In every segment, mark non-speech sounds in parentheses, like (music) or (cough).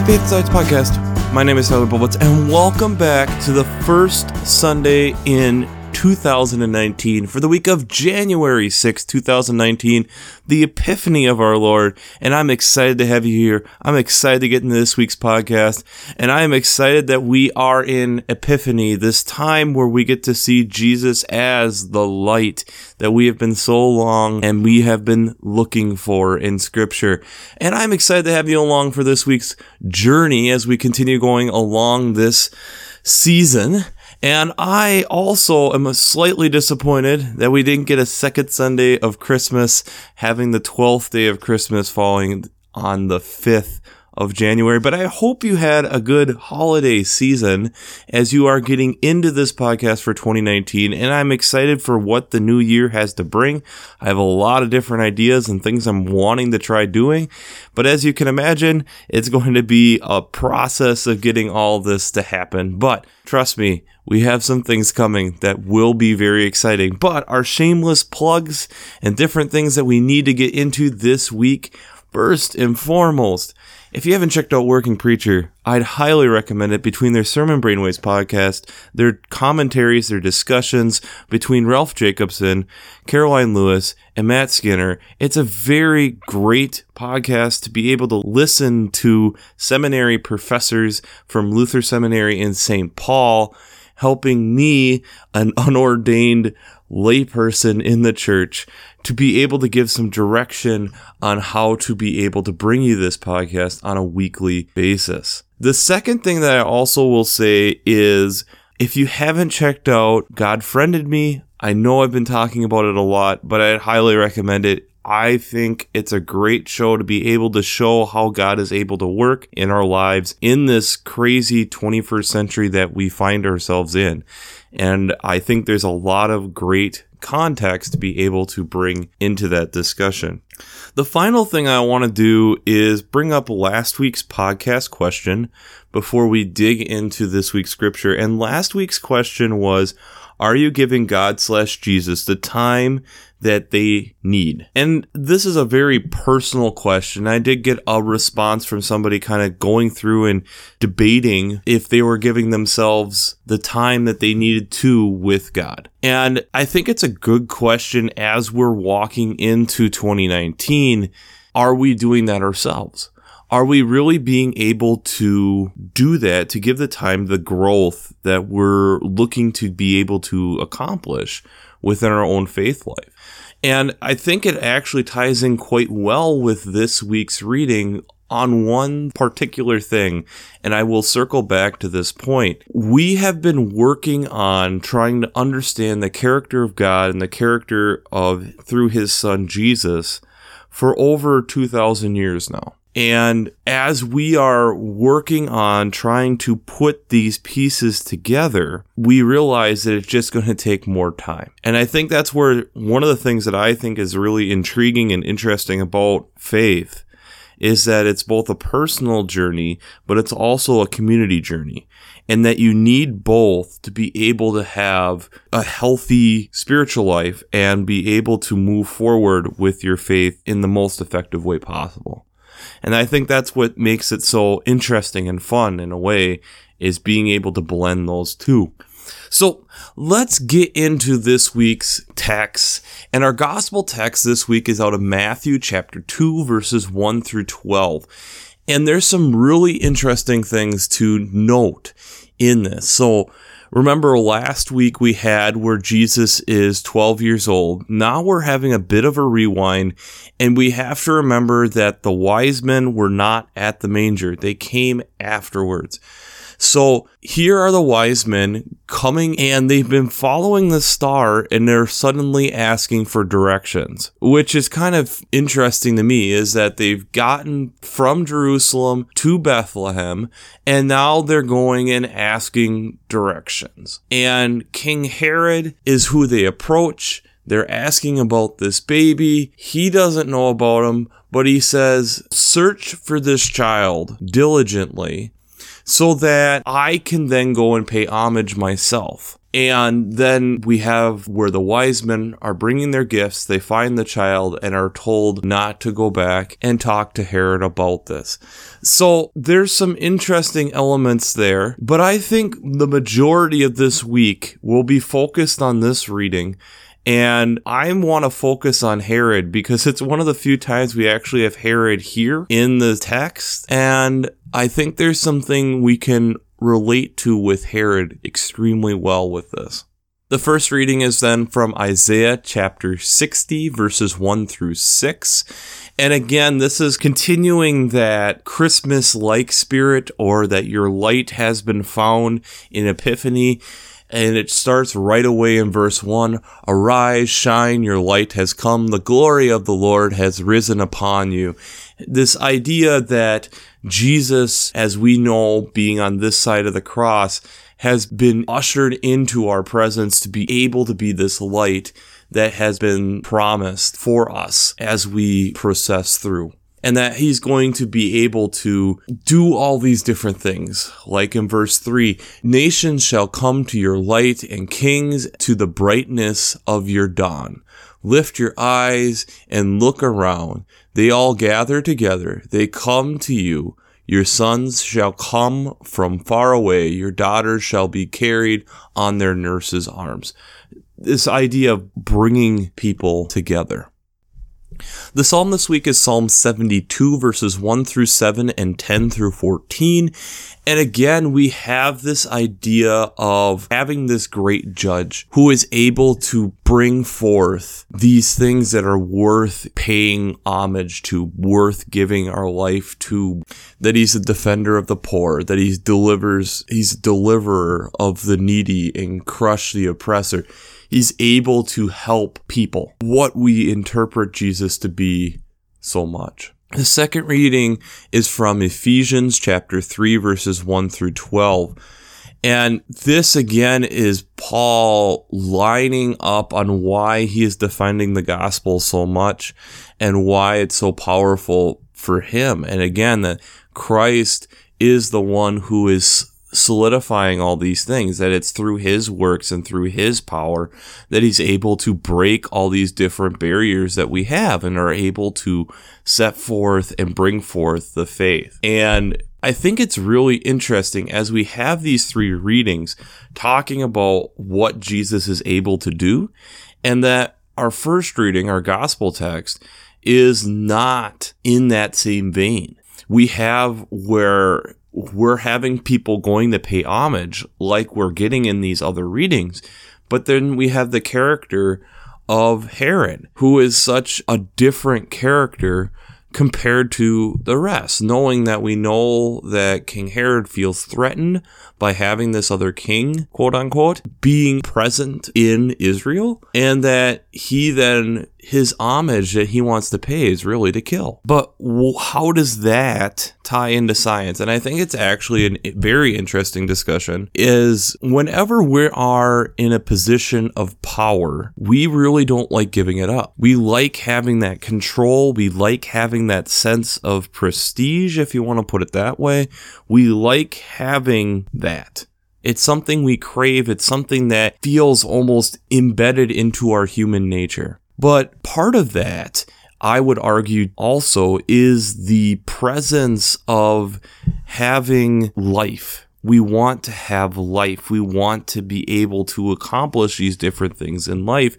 the Faith Sides Podcast. My name is Tyler Bublitz, and welcome back to the first Sunday in 2019 for the week of January 6, 2019, the Epiphany of our Lord. And I'm excited to have you here. I'm excited to get into this week's podcast. And I am excited that we are in Epiphany, this time where we get to see Jesus as the light that we have been so long and we have been looking for in Scripture. And I'm excited to have you along for this week's journey as we continue going along this season. And I also am slightly disappointed that we didn't get a second Sunday of Christmas, having the 12th day of Christmas falling on the 5th of January. But I hope you had a good holiday season as you are getting into this podcast for 2019. And I'm excited for what the new year has to bring. I have a lot of different ideas and things I'm wanting to try doing. But as you can imagine, it's (laughs) going to be a process of getting all this to happen. But trust me, we have some things coming that will be very exciting. But our shameless plugs and different things that we need to get into this week. First and foremost, if you haven't checked out Working Preacher, I'd highly recommend it between their Sermon Brainwaves podcast, their commentaries, their discussions between Rolf Jacobson, Karoline Lewis, and Matt Skinner. It's a very great podcast to be able to listen to seminary professors from Luther Seminary in St. Paul helping me, an (laughs) unordained layperson in the church, to be able to give some direction on how to be able to bring you this podcast on a weekly basis. The second thing that I also will say is if you haven't checked out God Friended Me, I know I've been talking about it a lot, but I highly recommend it. I think it's a great show to be able to show how God is able to work in our lives in this crazy 21st century that we find ourselves in. And I think there's a lot of great context to be able to bring into that discussion. The final thing I want to do is bring up last week's podcast question before we dig into this week's scripture. And last week's question was, are you giving God slash Jesus the time that they need? And this is a very personal question. I did get a response from somebody kind of going through and debating if they were giving themselves the time that they needed to with God. And I think it's a good question as we're walking into 2019. Are we doing that ourselves? Are we really being able to do that to give the time the growth that we're looking to be able to accomplish within our own faith life? And I think it actually ties in quite well with this week's reading on one particular thing, and I will circle back to this point. We have been working on trying to understand the character of God and the character of through his son Jesus for over 2,000 years now. And as we are working on trying to put these pieces together, we realize that it's just going to take more time. And I think that's where one of the things that I think is really intriguing and interesting about faith is that it's both a personal journey, but it's also a community journey. And that you need both to be able to have a healthy spiritual life and be able to move forward with your faith in the most effective way possible. And I think that's what makes it so interesting and fun in a way is being able to blend those two. So let's get into this week's text. And our gospel text this week is out of Matthew chapter 2, verses 1 through 12. And there's some really interesting things to note in this. So Remember last week we had where Jesus is 12 years old. Now we're having a bit of a rewind and we have to remember that the wise men were not at the manger. They came afterwards. So here are the wise men coming and they've been following the star and they're suddenly asking for directions, which is kind of interesting to me is that they've gotten from Jerusalem to Bethlehem and now they're going and asking directions. And King Herod is who they approach. They're asking about this baby. He doesn't know about him, but he says, Search for this child diligently so that I can then go and pay homage myself. And then we have where the wise men are bringing their gifts, they find the child and are told not to go back and talk to Herod about this. So there's some interesting elements there, but I think the majority of this week will be focused on this reading. And I want to focus on Herod because it's one of the few times we actually have Herod here in the text. And I think there's something we can relate to with Herod extremely well with this. The first reading is then from Isaiah chapter 60, verses 1 through 6. And again, this is continuing that Christmas like spirit or that your light has been found in Epiphany. And it starts right away in verse 1 Arise, shine, your light has come, the glory of the Lord has risen upon you. This idea that Jesus, as we know, being on this side of the cross, has been ushered into our presence to be able to be this light that has been promised for us as we process through. And that he's going to be able to do all these different things. Like in verse 3 Nations shall come to your light, and kings to the brightness of your dawn. Lift your eyes and look around. They all gather together. They come to you. Your sons shall come from far away. Your daughters shall be carried on their nurses' arms. This idea of bringing people together. The psalm this week is Psalm 72, verses 1 through 7 and 10 through 14. And again, we have this idea of having this great judge who is able to bring forth these things that are worth paying homage to, worth giving our life to, that he's a defender of the poor, that he delivers, he's a deliverer of the needy and crush the oppressor he's able to help people. What we interpret Jesus to be so much. The second reading is from Ephesians chapter 3 verses 1 through 12. And this again is Paul lining up on why he is defending the gospel so much and why it's so powerful for him. And again, that Christ is the one who is solidifying all these things that it's through his works and through his power that he's able to break all these different barriers that we have and are able to set forth and bring forth the faith. And I think it's really interesting as we have these three readings talking about what Jesus is able to do and that our first reading, our gospel text, is not in that same vein. We have where we're having people going to pay homage like we're getting in these other readings. But then we have the character of Herod, who is such a different character compared to the rest, knowing that we know that King Herod feels threatened by having this other king, quote unquote, being present in Israel, and that he then his homage that he wants to pay is really to kill. But how does that tie into science? And I think it's actually a very interesting discussion is whenever we are in a position of power, we really don't like giving it up. We like having that control. We like having that sense of prestige, if you want to put it that way. We like having that. It's something we crave. It's something that feels almost embedded into our human nature. But part of that, I would argue also, is the presence of having life. We want to have life. We want to be able to accomplish these different things in life.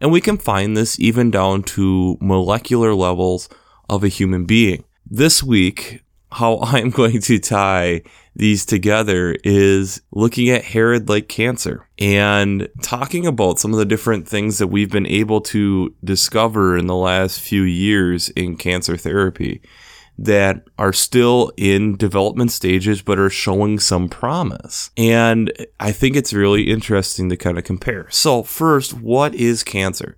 And we can find this even down to molecular levels of a human being. This week, how (laughs) I'm going to tie these together is looking at Herod like cancer and talking about some of the different things that we've been able to discover in the last few years in cancer therapy that are still in development stages but are showing some promise. And I think it's really interesting to kind of compare. So, first, what is cancer?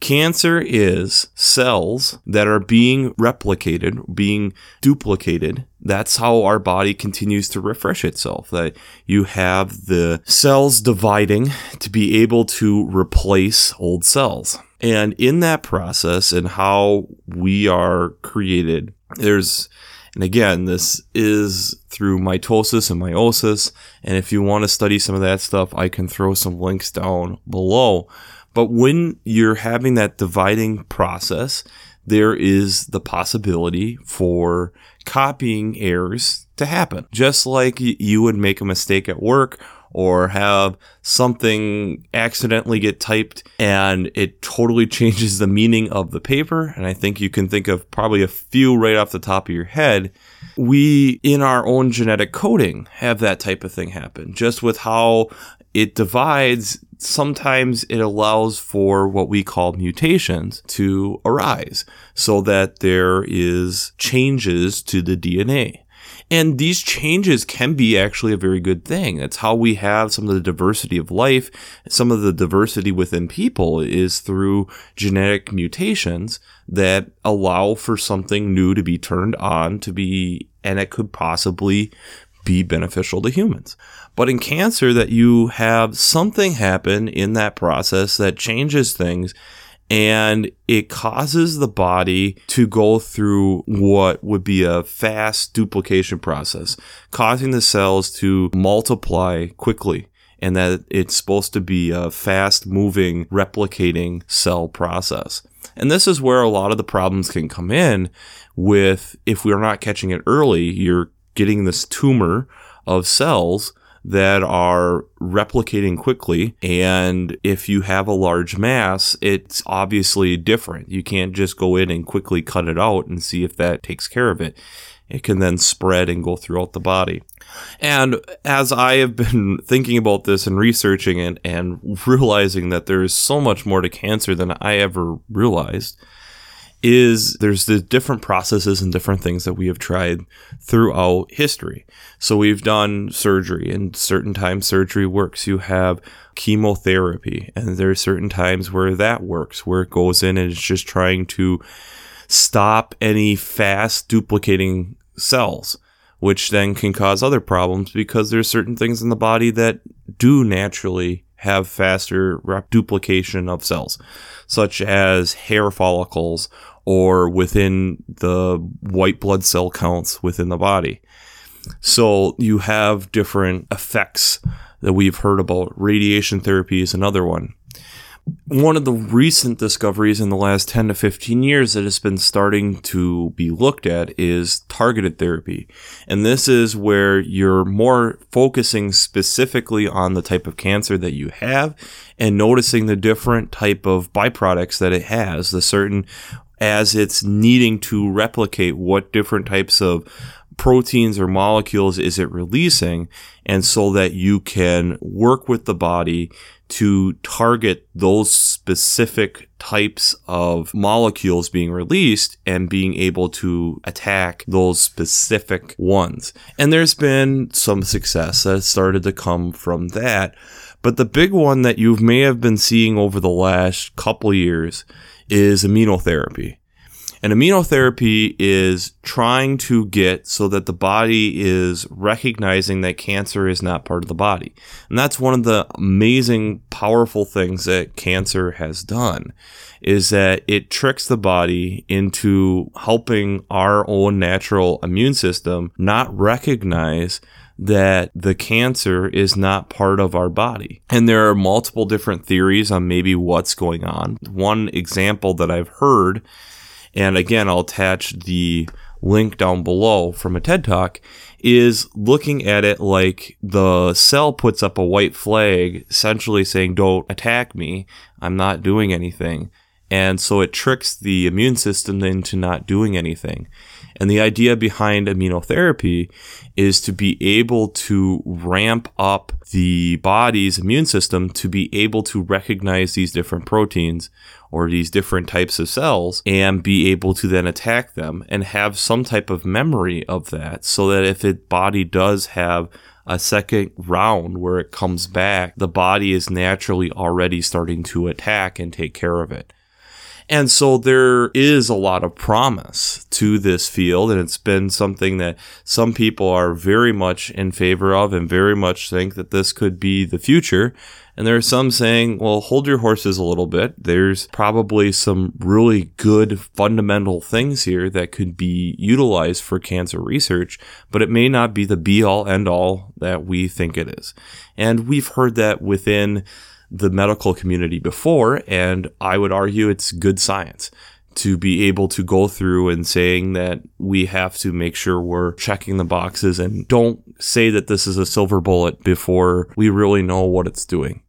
Cancer is cells that are being replicated, being duplicated. That's how our body continues to refresh itself. That you have the cells dividing to be able to replace old cells. And in that process and how we are created, there's And again, this is through mitosis and meiosis. And if you want to study some of that stuff, I can throw some links down below. But when you're having that dividing process, there is the possibility for copying errors to happen. Just like you would make a mistake at work or have something accidentally get typed and it totally (laughs) changes the meaning of the paper. And I think you can think of probably a few right off the top of your head. We, in our own genetic coding, have that type of thing happen just with how it divides sometimes it allows for what we call mutations to arise so that there is changes to the DNA. And these changes can be actually a very good thing. That's how we have some of the diversity of life. Some of the diversity within people is through genetic mutations that allow for something new to be turned on to be, and it could possibly be beneficial to humans. But in cancer, that you have something happen in that process that changes things and it causes the body to go through what would be a fast duplication process, causing the cells to multiply quickly. And that it's supposed to be a fast moving, replicating cell process. And this is where a lot of the problems can come in with if we're not catching it early, you're getting this tumor of cells that are replicating quickly. And if you have a large mass, it's obviously different. You can't just go in and quickly cut it out and see if that takes care of it. It can then spread and go throughout the body. And as I have been (laughs) thinking about this and researching it and realizing that there is so much more to cancer than I ever realized, is there's the different processes and different things that we have tried throughout history. So we've done surgery, and certain times surgery works. You have chemotherapy, and there are certain times where that works, where it goes in and it's just trying to stop any fast duplicating cells, which then can cause other problems because there's certain things in the body that do naturally have faster duplication of cells, such as hair follicles or within the white blood cell counts within the body. So you have different effects that we've heard about. Radiation therapy is another one one of the recent discoveries in the last 10 to 15 years that has been starting to be looked at is targeted therapy. And this is where you're more focusing specifically on the type of cancer that you have and noticing the different type of byproducts that it has, the certain as it's needing to replicate what different types of proteins or molecules is it releasing and so that you can work with the body to target those specific types of molecules being released and being able to attack those specific ones. And there's been some success that started to come from that. But the big one that you may have been seeing over the last couple years is immunotherapy. And immunotherapy is trying to get so that the body is recognizing that cancer is not part of the body. And that's one of the amazing, powerful things that cancer has done is that it tricks the body into helping our own natural immune system not recognize that the cancer is not part of our body. And there are multiple different theories on maybe what's going on. One example that I've heard and again, I'll attach the link down below from a TED Talk, is looking at it like the cell puts up a white flag, essentially saying, Don't attack me. I'm not doing anything. And so it tricks the immune system into not doing anything. And the idea behind immunotherapy is to be able to ramp up the body's immune system to be able to recognize these different proteins or these different types of cells and be able to then attack them and have some type of memory of that so that if the body does have a second round where it comes back, the body is naturally already starting to attack and take care of it. And so there is a lot of promise to this field, and it's been something that some people are very much in favor of and very much think that this could be the future. And there are some saying, well, hold your horses a little bit. There's probably some really good fundamental things here that could be utilized for cancer research, but it may not be the be all end all that we think it is. And we've heard that within the medical community before, and I would argue it's good science to be able to go through and saying that we have to make sure we're checking the boxes and don't say that this is a silver bullet before we really know what it's doing.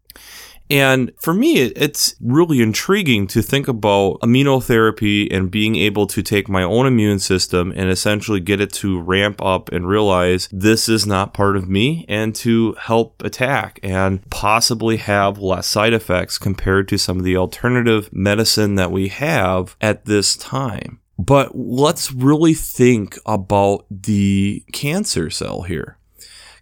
And for me, it's really intriguing to think about immunotherapy and being able to take my own immune system and essentially get it to ramp up and realize this is not part of me and to help attack and possibly have less side effects compared to some of the alternative medicine that we have at this time. But let's really think about the cancer cell here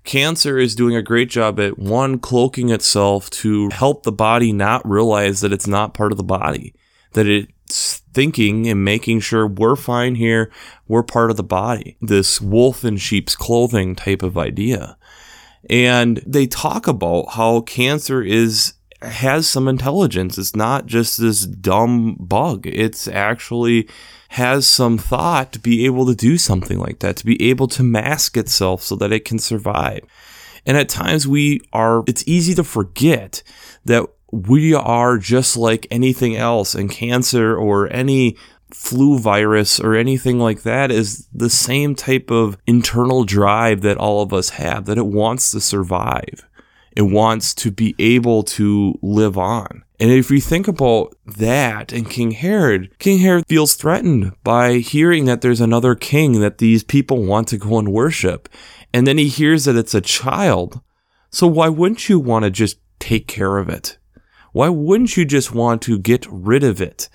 cancer is doing a great job at one, cloaking itself to help the body not realize that it's not part of the body, that it's thinking and making sure we're fine here, we're part of the body. This wolf in sheep's clothing type of idea. And they talk about how cancer is has some intelligence. It's not just this dumb bug. It's actually has some thought to be able to do something like that, to be able to mask itself so that it can survive. And at times we are, it's easy to forget that we are just like anything else and cancer or any flu virus or anything like that is the same type of internal drive that all of us have, that it wants to survive. It wants to be able to live on. And if you think about that and King Herod, King Herod feels threatened by hearing that there's another king that these people want to go and worship. And then he hears that it's a child. So why wouldn't you want to just take care of it? Why wouldn't you just want to get rid of it?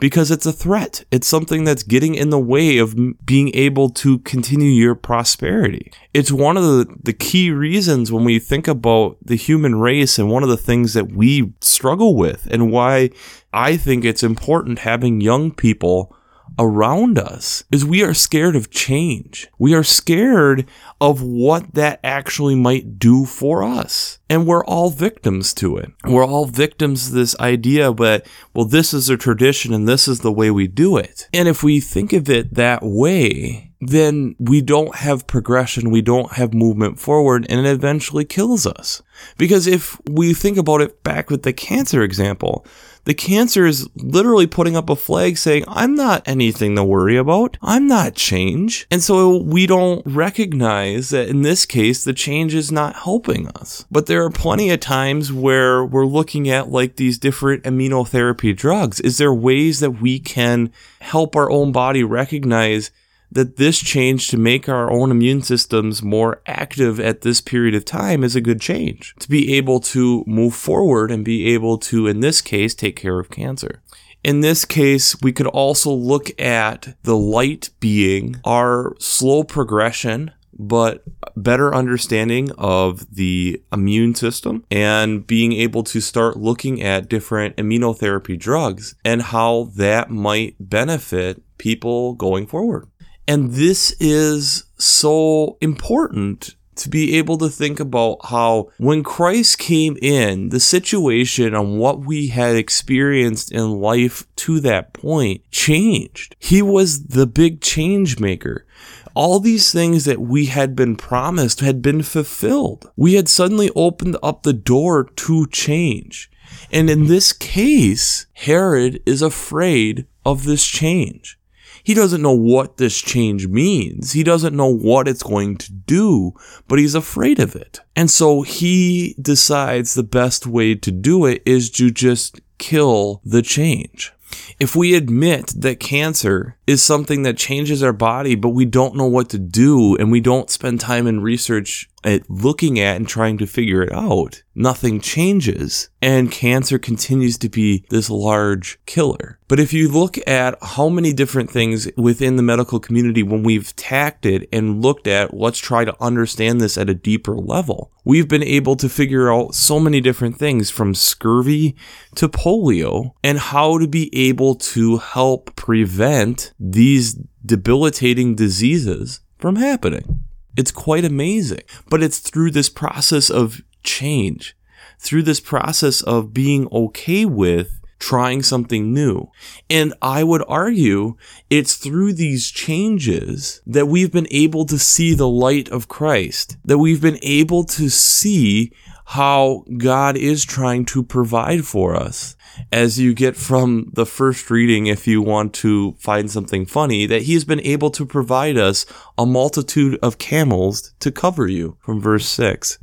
Because it's a threat. It's something that's getting in the way of being able to continue your prosperity. It's one of the, the key reasons when we think about the human race and one of the things that we struggle with and why I think it's important having young people around us is we are scared of change. We are scared of what that actually might do for us. And we're all victims to it. We're all victims to this idea that, well, this is a tradition and this is the way we do it. And if we think of it that way, then we don't have progression, we don't have movement forward, and it eventually kills us. Because if we think about it back with the cancer example, the cancer is literally putting up a flag saying, I'm not anything to worry about. I'm not change. And so we don't recognize that in this case, the change is not helping us. But there are plenty of times where we're looking at like these different immunotherapy drugs. Is there ways that we can help our own body recognize that this change to make our own immune systems more active at this period of time is a good change to be able to move forward and be able to, in this case, take care of cancer. In this case, we could also look at the light being our slow progression but better understanding of the immune system and being able to start looking at different immunotherapy drugs and how that might benefit people going forward. And this is so important to be able to think about how when Christ came in, the situation on what we had experienced in life to that point changed. He was the big change maker. All these things that we had been promised had been fulfilled. We had suddenly opened up the door to change. And in this case, Herod is afraid of this change. He doesn't know what this change means. He doesn't know what it's going to do, but he's afraid of it. And so he decides the best way to do it is to just kill the change. If we admit that cancer is something that changes our body, but we don't know what to do and we don't spend time in research at looking at and trying to figure it out, nothing changes. And cancer continues to be this large killer. But if you look at how many different things within the medical community, when we've tacked it and looked at, let's try to understand this at a deeper level, we've been able to figure out so many different things from scurvy to polio and how to be able to help prevent these debilitating diseases from happening. It's quite amazing. But it's through this process of change, through this process of being okay with trying something new. And I would argue it's through these changes that we've been able to see the light of Christ, that we've been able to see how God is trying to provide for us. As you get from the first reading, if you want to find something funny, that He has been able to provide us a multitude of camels to cover you, from verse 6.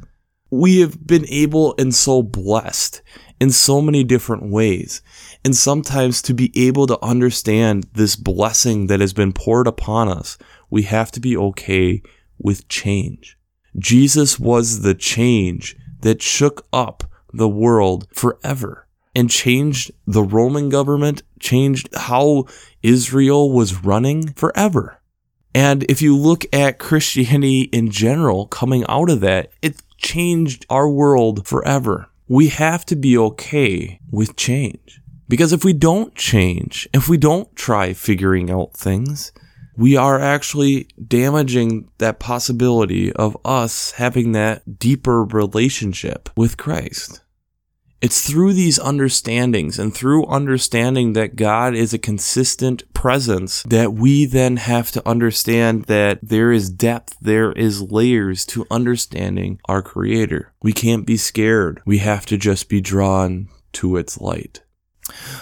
We have been able and so blessed in so many different ways. And sometimes to be able to understand this blessing that has been poured upon us, we have to be okay with change. Jesus was the change that shook up the world forever and changed the Roman government, changed how Israel was running forever. And if you look at Christianity in general coming out of that, it changed our world forever. We have to be okay with change. Because if we don't change, if we don't try figuring out things, we are actually damaging that possibility of us having that deeper relationship with Christ. It's through these understandings and through understanding that God is a consistent presence that we then have to understand that there is depth, there is layers to understanding our Creator. We can't be scared. We have to just be drawn to its light.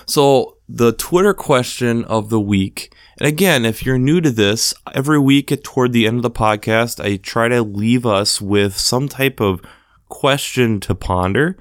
So, the Twitter question of the week and again, if you're new to this, every week toward the end of the podcast, I try to leave us with some type of question to ponder.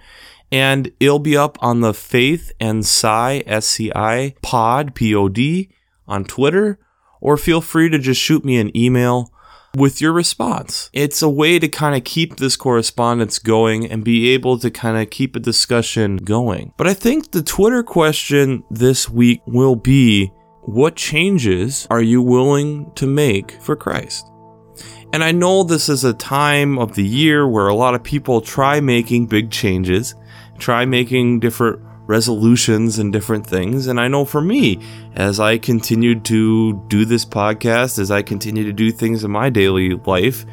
And it'll be up on the Faith and Sci, S-C-I, pod, P-O-D, on Twitter. Or feel free to just shoot me an email with your response. It's a way to kind of keep this correspondence going and be able to kind of keep a discussion going. But I think the Twitter question this week will be what changes are you willing to make for Christ? And I know this is a time of the year where a lot of people try making big changes, try making different resolutions and different things. And I know for me, as I continued to do this podcast, as I continue to do things in my daily life,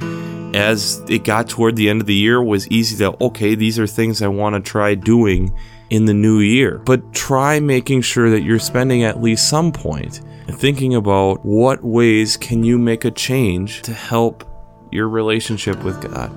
as it got toward the end of the year, was easy to, okay, these are things I want to try doing in the new year. But try making sure that you're spending at least some point thinking about what ways can you make a change to help your relationship with God.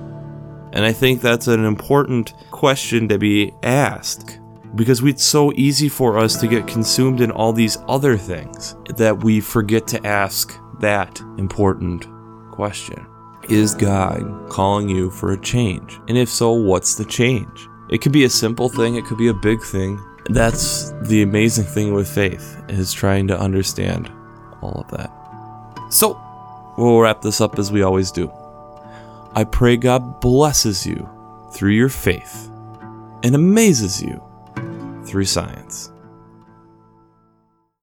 And I think that's an important question to be asked because it's so easy for us to get consumed in all these other things that we forget to ask that important question. Is God calling you for a change? And if so, what's the change? It could be a simple thing, it could be a big thing. That's the amazing thing with faith is trying to understand all of that. So, we'll wrap this up as we always do. I pray God blesses you through your faith and amazes you through science.